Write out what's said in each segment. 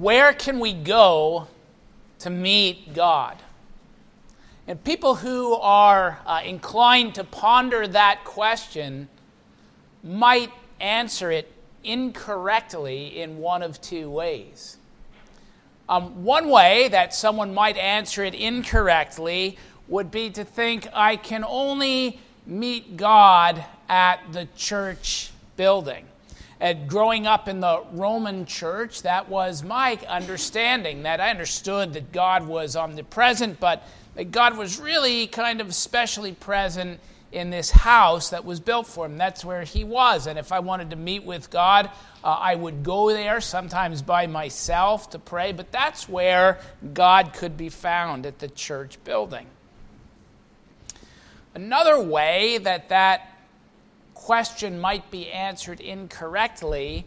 where can we go to meet God? And people who are uh, inclined to ponder that question might answer it incorrectly in one of two ways. Um, one way that someone might answer it incorrectly would be to think I can only meet God at the church building. And growing up in the Roman church, that was my understanding. That I understood that God was omnipresent, but that God was really kind of especially present in this house that was built for him. That's where he was. And if I wanted to meet with God, uh, I would go there, sometimes by myself to pray, but that's where God could be found at the church building. Another way that that question might be answered incorrectly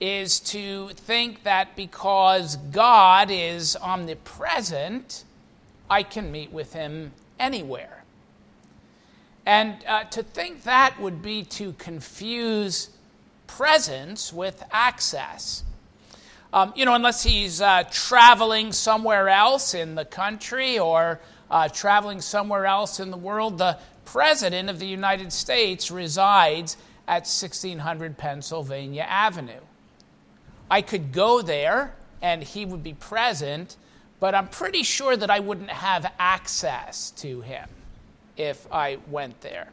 is to think that because God is omnipresent, I can meet with him anywhere. And uh, to think that would be to confuse presence with access. Um, you know, unless he's uh, traveling somewhere else in the country or uh, traveling somewhere else in the world, the President of the United States resides at 1600 Pennsylvania Avenue. I could go there and he would be present, but I'm pretty sure that I wouldn't have access to him if I went there.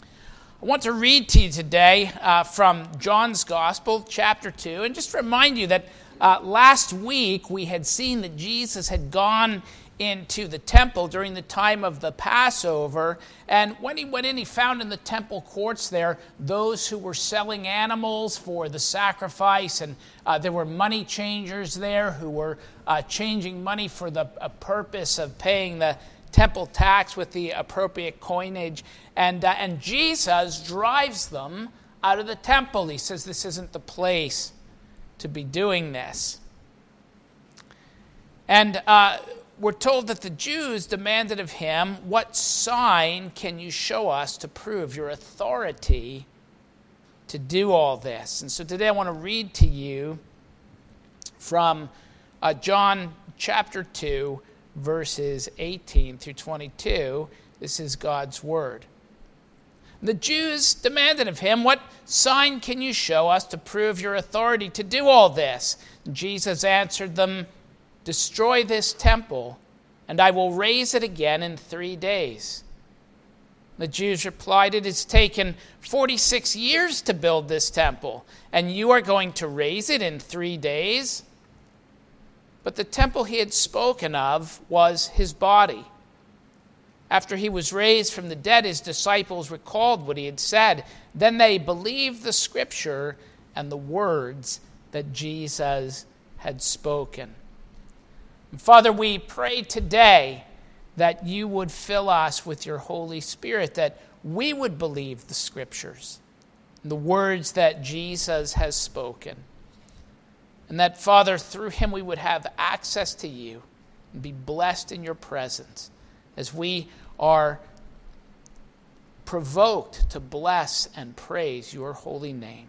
I want to read to you today uh, from John's Gospel, chapter 2, and just remind you that uh, last week we had seen that Jesus had gone into the temple during the time of the Passover. And when he went in, he found in the temple courts there those who were selling animals for the sacrifice. And uh, there were money changers there who were uh, changing money for the uh, purpose of paying the temple tax with the appropriate coinage. And, uh, and Jesus drives them out of the temple. He says, This isn't the place to be doing this. And uh, we're told that the Jews demanded of him, What sign can you show us to prove your authority to do all this? And so today I want to read to you from uh, John chapter 2, verses 18 through 22. This is God's word. The Jews demanded of him, What sign can you show us to prove your authority to do all this? Jesus answered them, Destroy this temple, and I will raise it again in three days. The Jews replied, It has taken 46 years to build this temple, and you are going to raise it in three days? But the temple he had spoken of was his body. After he was raised from the dead, his disciples recalled what he had said. Then they believed the scripture and the words that Jesus had spoken. Father, we pray today that you would fill us with your Holy Spirit, that we would believe the Scriptures, the words that Jesus has spoken. And that, Father, through him we would have access to you and be blessed in your presence as we are provoked to bless and praise your holy name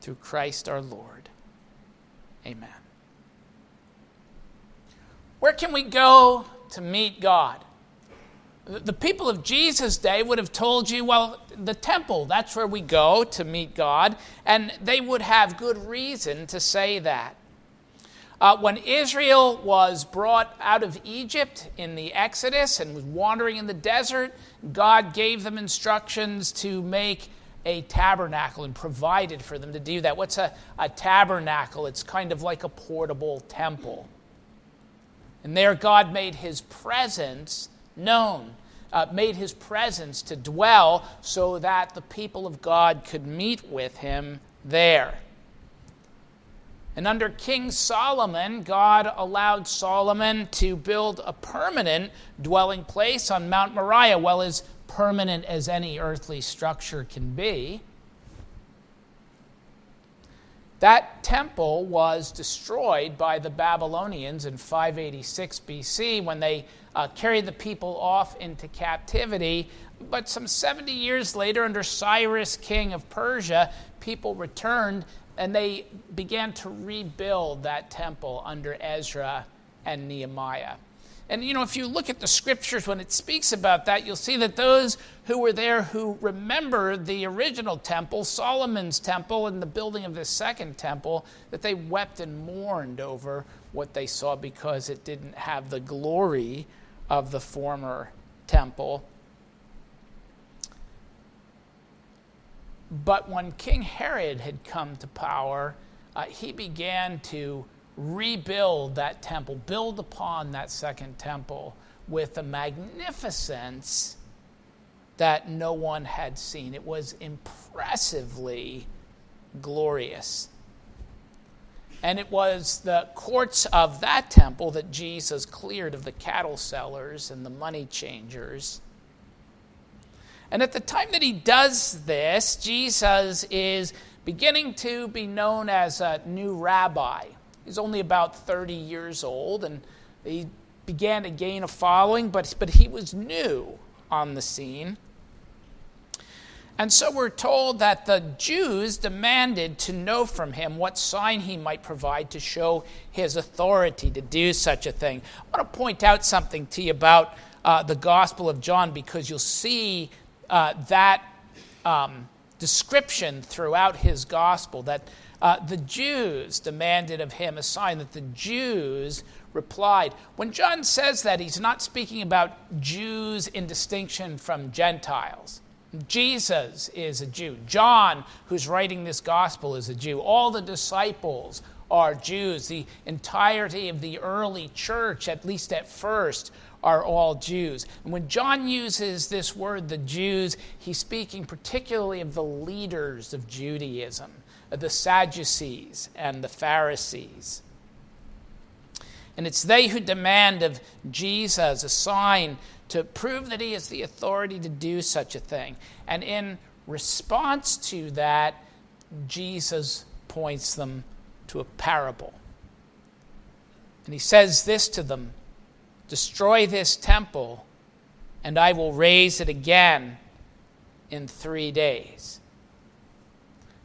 through Christ our Lord. Amen. Where can we go to meet God? The people of Jesus' day would have told you, well, the temple, that's where we go to meet God, and they would have good reason to say that. Uh, when Israel was brought out of Egypt in the Exodus and was wandering in the desert, God gave them instructions to make a tabernacle and provided for them to do that. What's a, a tabernacle? It's kind of like a portable temple. And there, God made his presence known, uh, made his presence to dwell so that the people of God could meet with him there. And under King Solomon, God allowed Solomon to build a permanent dwelling place on Mount Moriah, well, as permanent as any earthly structure can be. That temple was destroyed by the Babylonians in 586 BC when they uh, carried the people off into captivity. But some 70 years later, under Cyrus, king of Persia, people returned and they began to rebuild that temple under Ezra and Nehemiah. And you know, if you look at the scriptures when it speaks about that, you'll see that those who were there who remember the original temple, Solomon's temple, and the building of the second temple, that they wept and mourned over what they saw because it didn't have the glory of the former temple. But when King Herod had come to power, uh, he began to rebuild that temple, build upon that second temple with a magnificence that no one had seen. It was impressively glorious. And it was the courts of that temple that Jesus cleared of the cattle sellers and the money changers. And at the time that he does this, Jesus is beginning to be known as a new rabbi. He's only about 30 years old, and he began to gain a following, but, but he was new on the scene. And so we're told that the Jews demanded to know from him what sign he might provide to show his authority to do such a thing. I want to point out something to you about uh, the Gospel of John because you'll see uh, that um, description throughout his Gospel that uh, the Jews demanded of him a sign that the Jews replied. When John says that, he's not speaking about Jews in distinction from Gentiles. Jesus is a Jew. John, who's writing this gospel, is a Jew. All the disciples are Jews. The entirety of the early church, at least at first, are all Jews. And when John uses this word, the Jews, he's speaking particularly of the leaders of Judaism the Sadducees and the Pharisees. And it's they who demand of Jesus a sign to prove that he has the authority to do such a thing. And in response to that, Jesus points them to a parable. And he says this to them Destroy this temple, and I will raise it again in three days.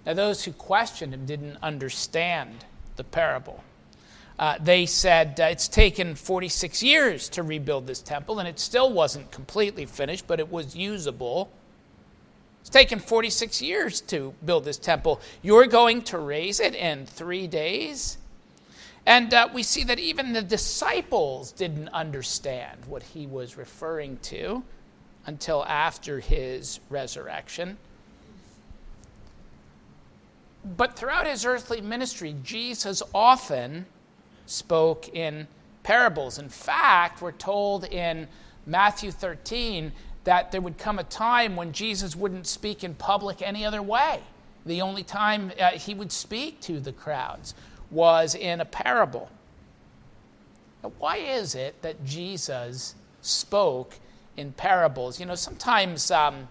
Now, those who questioned him didn't understand the parable. Uh, they said uh, it's taken 46 years to rebuild this temple, and it still wasn't completely finished, but it was usable. It's taken 46 years to build this temple. You're going to raise it in three days? And uh, we see that even the disciples didn't understand what he was referring to until after his resurrection. But throughout his earthly ministry, Jesus often spoke in parables. In fact, we're told in Matthew 13 that there would come a time when Jesus wouldn't speak in public any other way. The only time uh, he would speak to the crowds was in a parable. Now, why is it that Jesus spoke in parables? You know, sometimes um,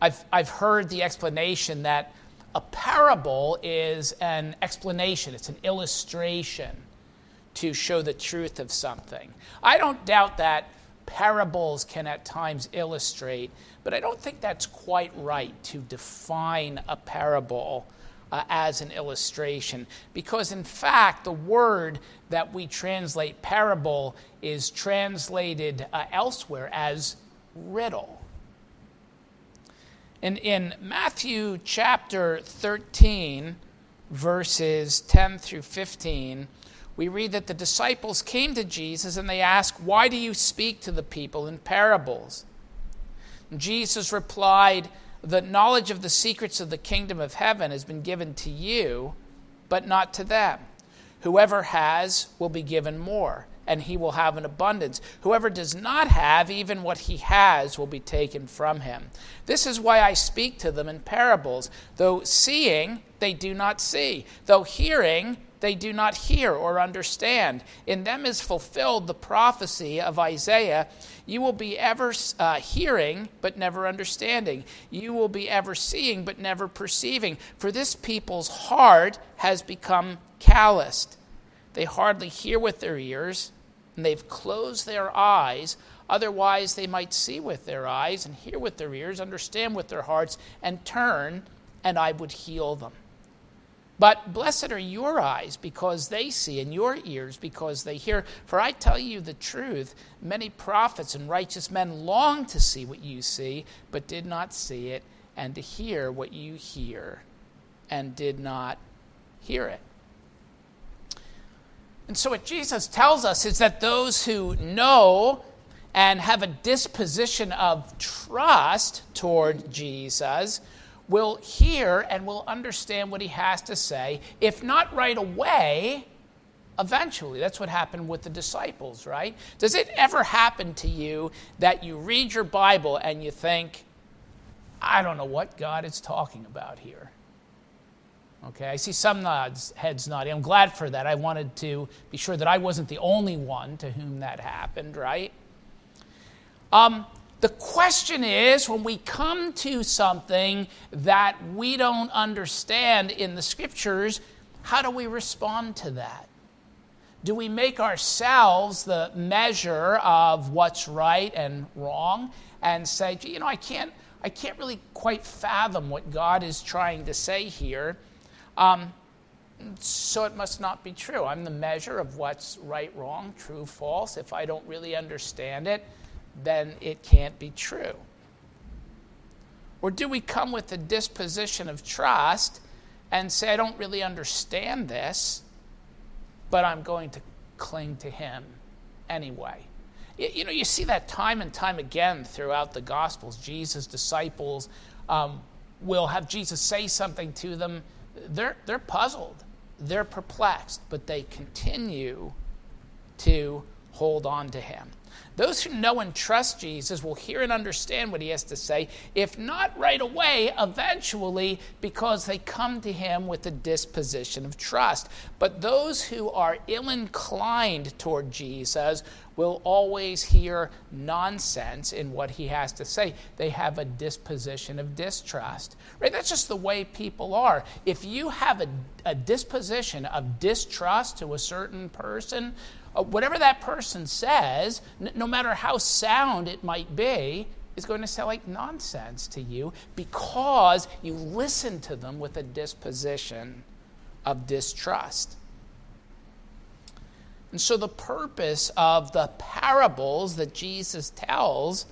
I've, I've heard the explanation that a parable is an explanation, it's an illustration to show the truth of something. I don't doubt that parables can at times illustrate, but I don't think that's quite right to define a parable uh, as an illustration. Because, in fact, the word that we translate parable is translated uh, elsewhere as riddle. In Matthew chapter 13, verses 10 through 15, we read that the disciples came to Jesus and they asked, Why do you speak to the people in parables? Jesus replied, The knowledge of the secrets of the kingdom of heaven has been given to you, but not to them. Whoever has will be given more and he will have an abundance. Whoever does not have, even what he has will be taken from him. This is why I speak to them in parables. Though seeing, they do not see. Though hearing, they do not hear or understand. In them is fulfilled the prophecy of Isaiah You will be ever uh, hearing, but never understanding. You will be ever seeing, but never perceiving. For this people's heart has become calloused. They hardly hear with their ears and they've closed their eyes. Otherwise, they might see with their eyes and hear with their ears, understand with their hearts, and turn, and I would heal them. But blessed are your eyes because they see, and your ears because they hear. For I tell you the truth, many prophets and righteous men long to see what you see, but did not see it, and to hear what you hear, and did not hear it. And so, what Jesus tells us is that those who know and have a disposition of trust toward Jesus will hear and will understand what he has to say, if not right away, eventually. That's what happened with the disciples, right? Does it ever happen to you that you read your Bible and you think, I don't know what God is talking about here? Okay, I see some nods, heads nodding. I'm glad for that. I wanted to be sure that I wasn't the only one to whom that happened, right? Um, the question is when we come to something that we don't understand in the scriptures, how do we respond to that? Do we make ourselves the measure of what's right and wrong and say, you know, I can't, I can't really quite fathom what God is trying to say here? Um, so it must not be true. I'm the measure of what's right, wrong, true, false. If I don't really understand it, then it can't be true? Or do we come with a disposition of trust and say, I don't really understand this, but I'm going to cling to Him anyway? You know, you see that time and time again throughout the Gospels. Jesus' disciples um, will have Jesus say something to them. They're, they're puzzled, they're perplexed, but they continue to hold on to Him. Those who know and trust Jesus will hear and understand what he has to say, if not right away, eventually, because they come to him with a disposition of trust. But those who are ill inclined toward Jesus will always hear nonsense in what he has to say. They have a disposition of distrust. Right? That's just the way people are. If you have a, a disposition of distrust to a certain person, uh, whatever that person says, n- no matter how sound it might be, is going to sound like nonsense to you because you listen to them with a disposition of distrust. And so, the purpose of the parables that Jesus tells,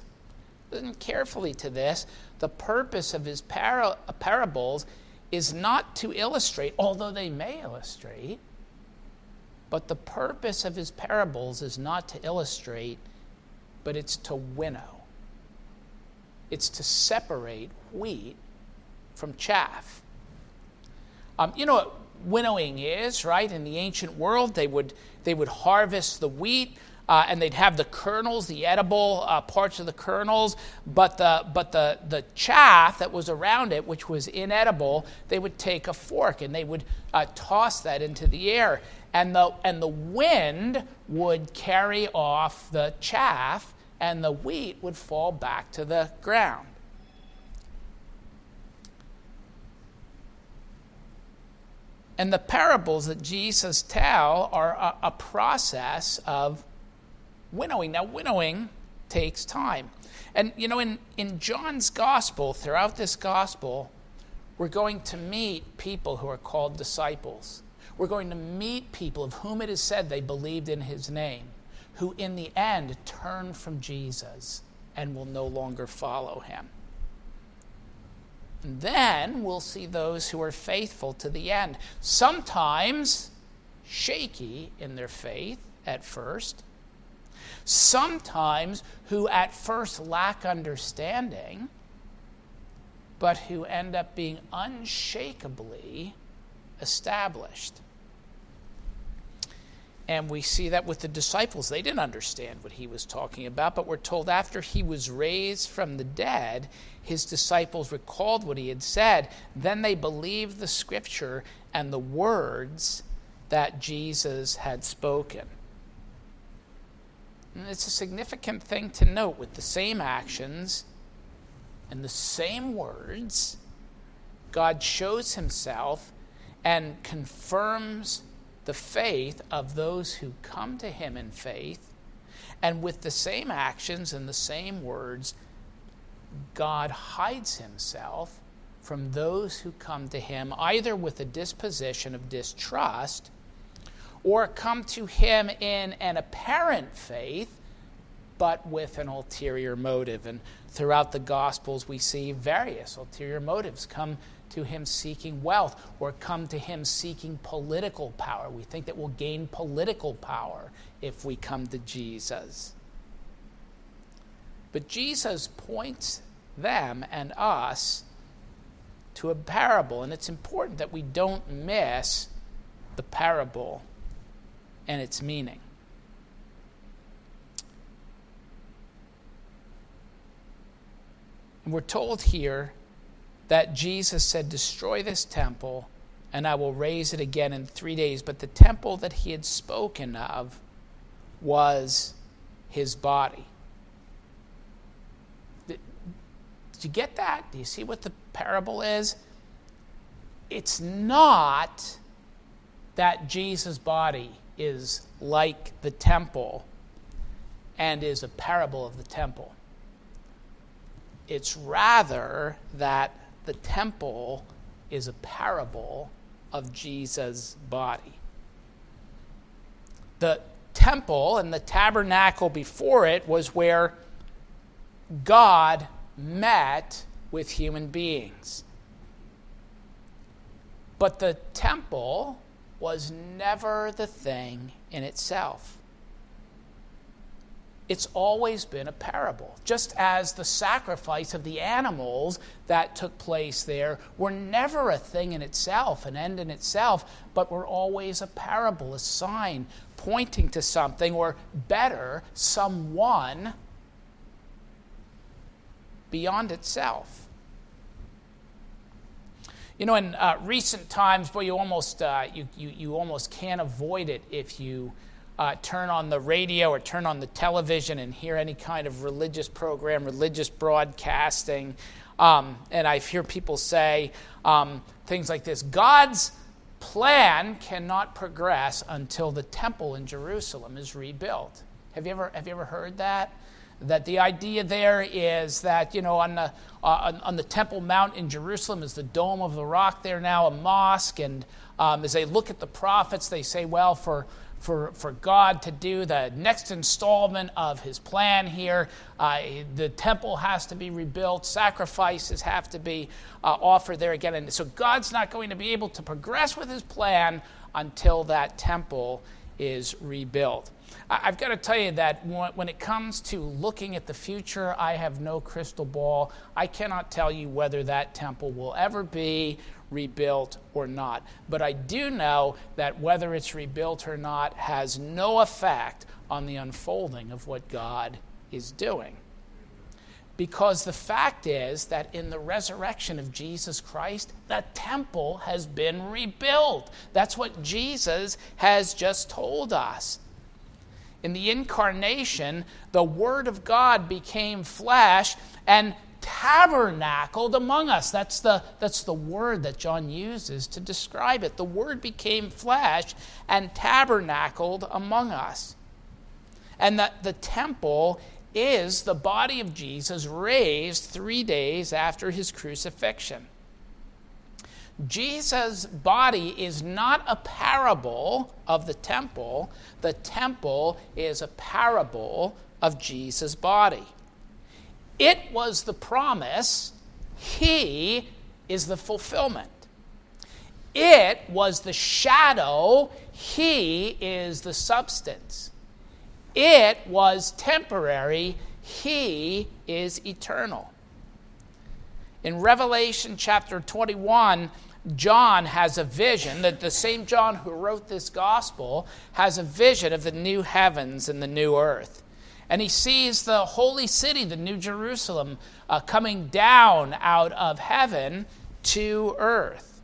listen carefully to this, the purpose of his para- parables is not to illustrate, although they may illustrate, but the purpose of his parables is not to illustrate, but it's to winnow. It's to separate wheat from chaff. Um, you know what winnowing is, right? In the ancient world, they would, they would harvest the wheat. Uh, and they'd have the kernels, the edible uh, parts of the kernels, but the but the the chaff that was around it, which was inedible, they would take a fork and they would uh, toss that into the air, and the, and the wind would carry off the chaff, and the wheat would fall back to the ground. And the parables that Jesus tell are a, a process of winnowing. Now, winnowing takes time. And, you know, in, in John's gospel, throughout this gospel, we're going to meet people who are called disciples. We're going to meet people of whom it is said they believed in his name, who in the end turn from Jesus and will no longer follow him. And then we'll see those who are faithful to the end, sometimes shaky in their faith at first, sometimes who at first lack understanding, but who end up being unshakably established. And we see that with the disciples. They didn't understand what he was talking about, but we're told after he was raised from the dead, his disciples recalled what he had said. Then they believed the scripture and the words that Jesus had spoken. And it's a significant thing to note with the same actions and the same words, God shows himself and confirms the faith of those who come to him in faith. And with the same actions and the same words, God hides himself from those who come to him either with a disposition of distrust or come to him in an apparent faith but with an ulterior motive. And throughout the Gospels, we see various ulterior motives come to him seeking wealth or come to him seeking political power. We think that we'll gain political power if we come to Jesus. But Jesus points them and us to a parable, and it's important that we don't miss the parable and its meaning. And we're told here that Jesus said, Destroy this temple, and I will raise it again in three days. But the temple that he had spoken of was his body. Did you get that? Do you see what the parable is? It's not that Jesus' body is like the temple and is a parable of the temple. It's rather that the temple is a parable of Jesus' body. The temple and the tabernacle before it was where God met with human beings. But the temple was never the thing in itself it's always been a parable. Just as the sacrifice of the animals that took place there were never a thing in itself, an end in itself, but were always a parable, a sign pointing to something, or better, someone beyond itself. You know, in uh, recent times, boy, you almost, uh, you, you, you almost can't avoid it if you uh, turn on the radio or turn on the television and hear any kind of religious program, religious broadcasting. Um, and I hear people say um, things like this God's plan cannot progress until the temple in Jerusalem is rebuilt. Have you ever, have you ever heard that? That the idea there is that, you know, on the, uh, on, on, the Temple Mount in Jerusalem is the Dome of the Rock there now, a mosque. And um, as they look at the prophets, they say, well, for for, for God to do the next installment of his plan here. Uh, the temple has to be rebuilt, sacrifices have to be uh, offered there again. And so God's not going to be able to progress with his plan until that temple is rebuilt. I've got to tell you that when it comes to looking at the future, I have no crystal ball. I cannot tell you whether that temple will ever be rebuilt or not. But I do know that whether it's rebuilt or not has no effect on the unfolding of what God is doing. Because the fact is that in the resurrection of Jesus Christ, the temple has been rebuilt. That's what Jesus has just told us. In the incarnation, the Word of God became flesh and tabernacled among us. That's the, that's the word that John uses to describe it. The word became flesh and tabernacled among us. And that the temple is the body of Jesus raised three days after his crucifixion. Jesus' body is not a parable of the temple, the temple is a parable of Jesus' body. It was the promise, He is the fulfillment. It was the shadow, He is the substance. It was temporary, He is eternal. In Revelation chapter 21, John has a vision that the same John who wrote this gospel has a vision of the new heavens and the new earth and he sees the holy city, the New Jerusalem, uh, coming down out of heaven to earth.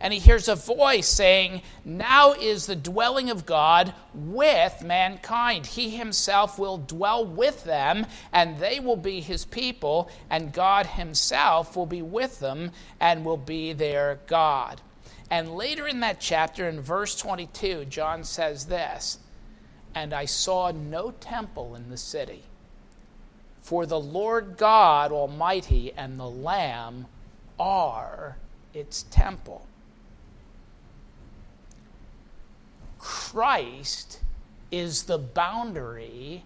And he hears a voice saying, Now is the dwelling of God with mankind. He himself will dwell with them, and they will be his people, and God himself will be with them and will be their God. And later in that chapter, in verse 22, John says this and I saw no temple in the city. For the Lord God Almighty and the Lamb are its temple. Christ is the boundary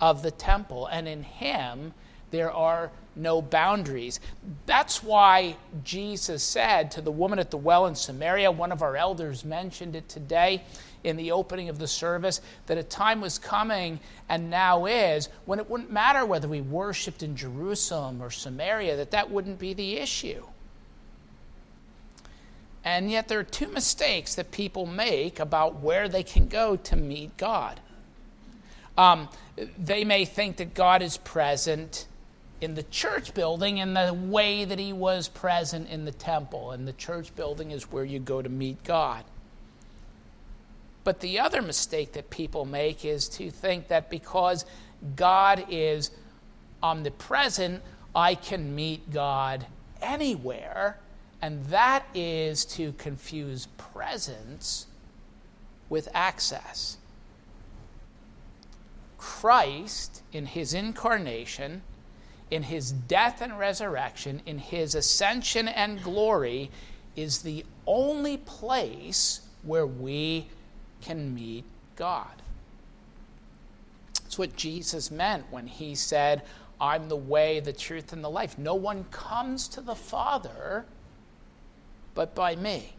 of the temple, and in him there are no boundaries. That's why Jesus said to the woman at the well in Samaria, one of our elders mentioned it today in the opening of the service, that a time was coming and now is when it wouldn't matter whether we worshiped in Jerusalem or Samaria, that that wouldn't be the issue. And yet, there are two mistakes that people make about where they can go to meet God. Um, they may think that God is present in the church building in the way that he was present in the temple. And the church building is where you go to meet God. But the other mistake that people make is to think that because God is omnipresent, I can meet God anywhere. And that is to confuse presence with access. Christ, in his incarnation, in his death and resurrection, in his ascension and glory, is the only place where we can meet God. That's what Jesus meant when he said, I'm the way, the truth, and the life. No one comes to the Father but by me.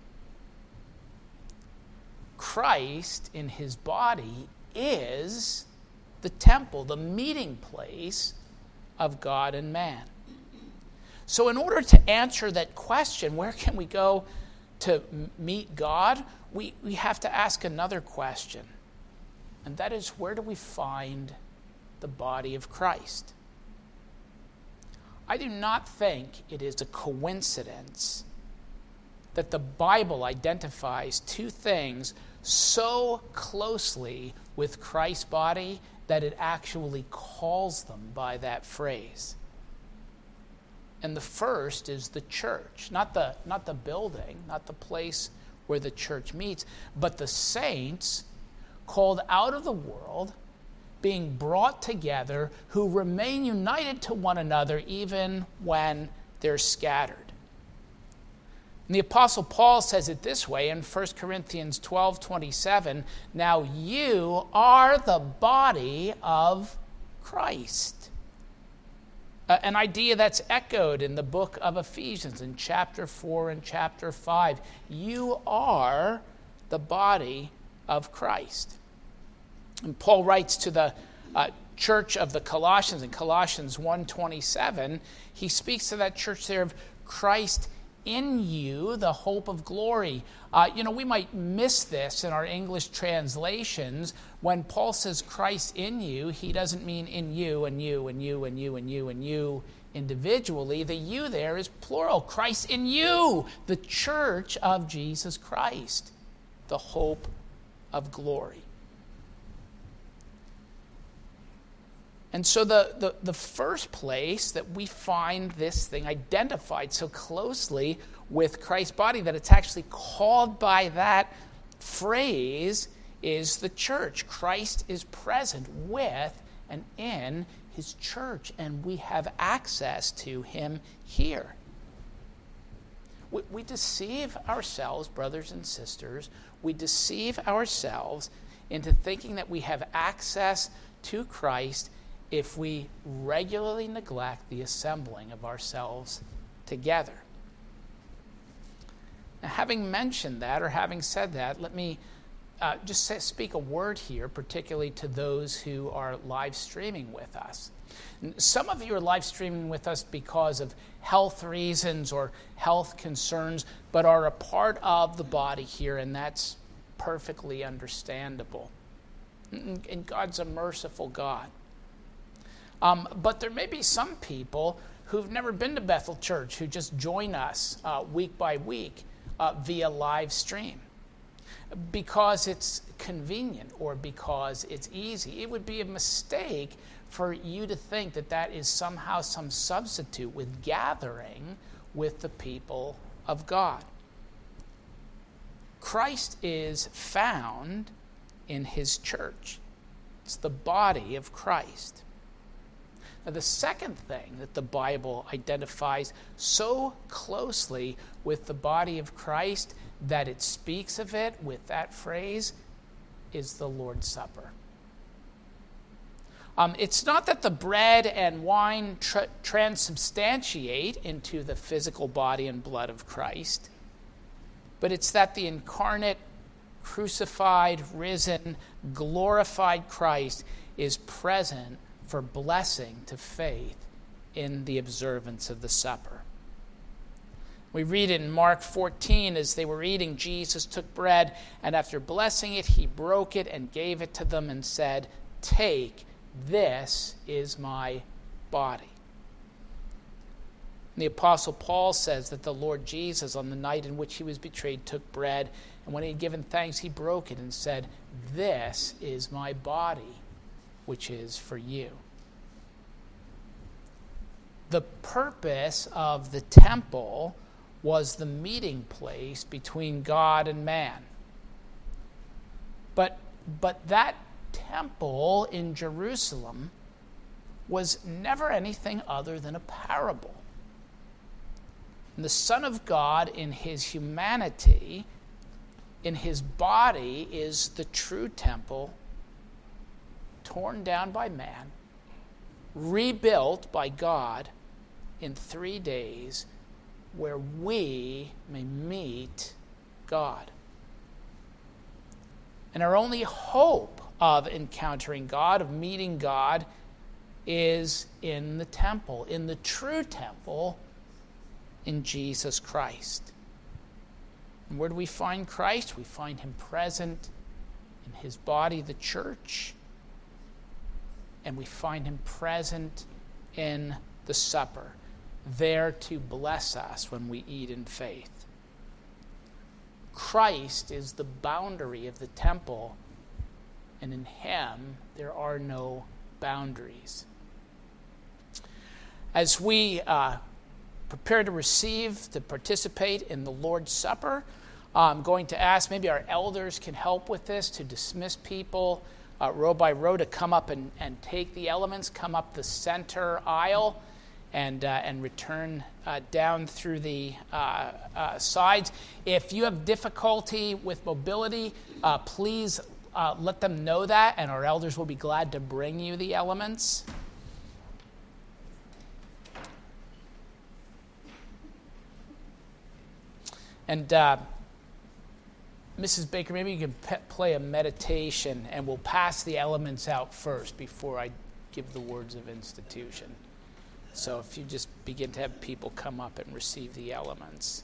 Christ in his body is the temple, the meeting place of God and man. So, in order to answer that question, where can we go to meet God? We, we have to ask another question, and that is where do we find the body of Christ? I do not think it is a coincidence that the Bible identifies two things so closely with Christ's body that it actually calls them by that phrase. And the first is the church, not the, not the building, not the place where the church meets, but the saints called out of the world, being brought together, who remain united to one another even when they're scattered. And the Apostle Paul says it this way in 1 Corinthians 12 27 Now you are the body of Christ. Uh, an idea that's echoed in the book of Ephesians in chapter 4 and chapter 5. You are the body of Christ. And Paul writes to the uh, church of the Colossians in Colossians 1:27, he speaks to that church there of Christ in you the hope of glory. Uh, you know, we might miss this in our English translations. When Paul says Christ in you, he doesn't mean in you and you and you and you and you and you individually. The you there is plural. Christ in you, the church of Jesus Christ, the hope of glory. And so, the, the, the, first place that we find this thing identified so closely with Christ's body that it's actually called by that phrase is the church. Christ is present with and in his church, and we have access to him here. We, we deceive ourselves, brothers and sisters, we deceive ourselves into thinking that we have access to Christ if we regularly neglect the assembling of ourselves together. Now, having mentioned that or having said that, let me uh, just say, speak a word here, particularly to those who are live streaming with us. Some of you are live streaming with us because of health reasons or health concerns, but are a part of the body here, and that's perfectly understandable. And God's a merciful God. Um, but there may be some people who've never been to Bethel Church who just join us uh, week by week uh, via live stream because it's convenient or because it's easy. It would be a mistake for you to think that that is somehow some substitute with gathering with the people of God. Christ is found in his church, it's the body of Christ. Now, the second thing that the Bible identifies so closely with the body of Christ that it speaks of it with that phrase is the Lord's Supper. Um, it's not that the bread and wine tra- transubstantiate into the physical body and blood of Christ, but it's that the incarnate, crucified, risen, glorified Christ is present for blessing to faith in the observance of the supper. We read in Mark 14 as they were eating, Jesus took bread, and after blessing it, he broke it and gave it to them and said, Take, this is my body. The Apostle Paul says that the Lord Jesus, on the night in which he was betrayed, took bread, and when he had given thanks, he broke it and said, This is my body, which is for you the purpose of the temple was the meeting place between God and man. But, but that temple in Jerusalem was never anything other than a parable. And the Son of God, in his humanity, in his body, is the true temple, torn down by man, rebuilt by God in three days where we may meet God. And our only hope of encountering God, of meeting God, is in the temple, in the true temple, in Jesus Christ. And where do we find Christ? We find him present in his body, the church, and we find him present in the supper there to bless us when we eat in faith. Christ is the boundary of the temple, and in Him there are no boundaries. As we uh, prepare to receive, to participate in the Lord's Supper, I'm going to ask maybe our elders can help with this to dismiss people uh, row by row to come up and, and take the elements, come up the center aisle and, uh, and return uh, down through the uh, uh sides. If you have difficulty with mobility, uh, please let them know that, and our elders will be glad to bring you the elements. And Mrs. Baker, maybe you can pe- play a meditation and we'll pass the elements out first before I give the words of institution. So if you just begin to have people come up and receive the elements.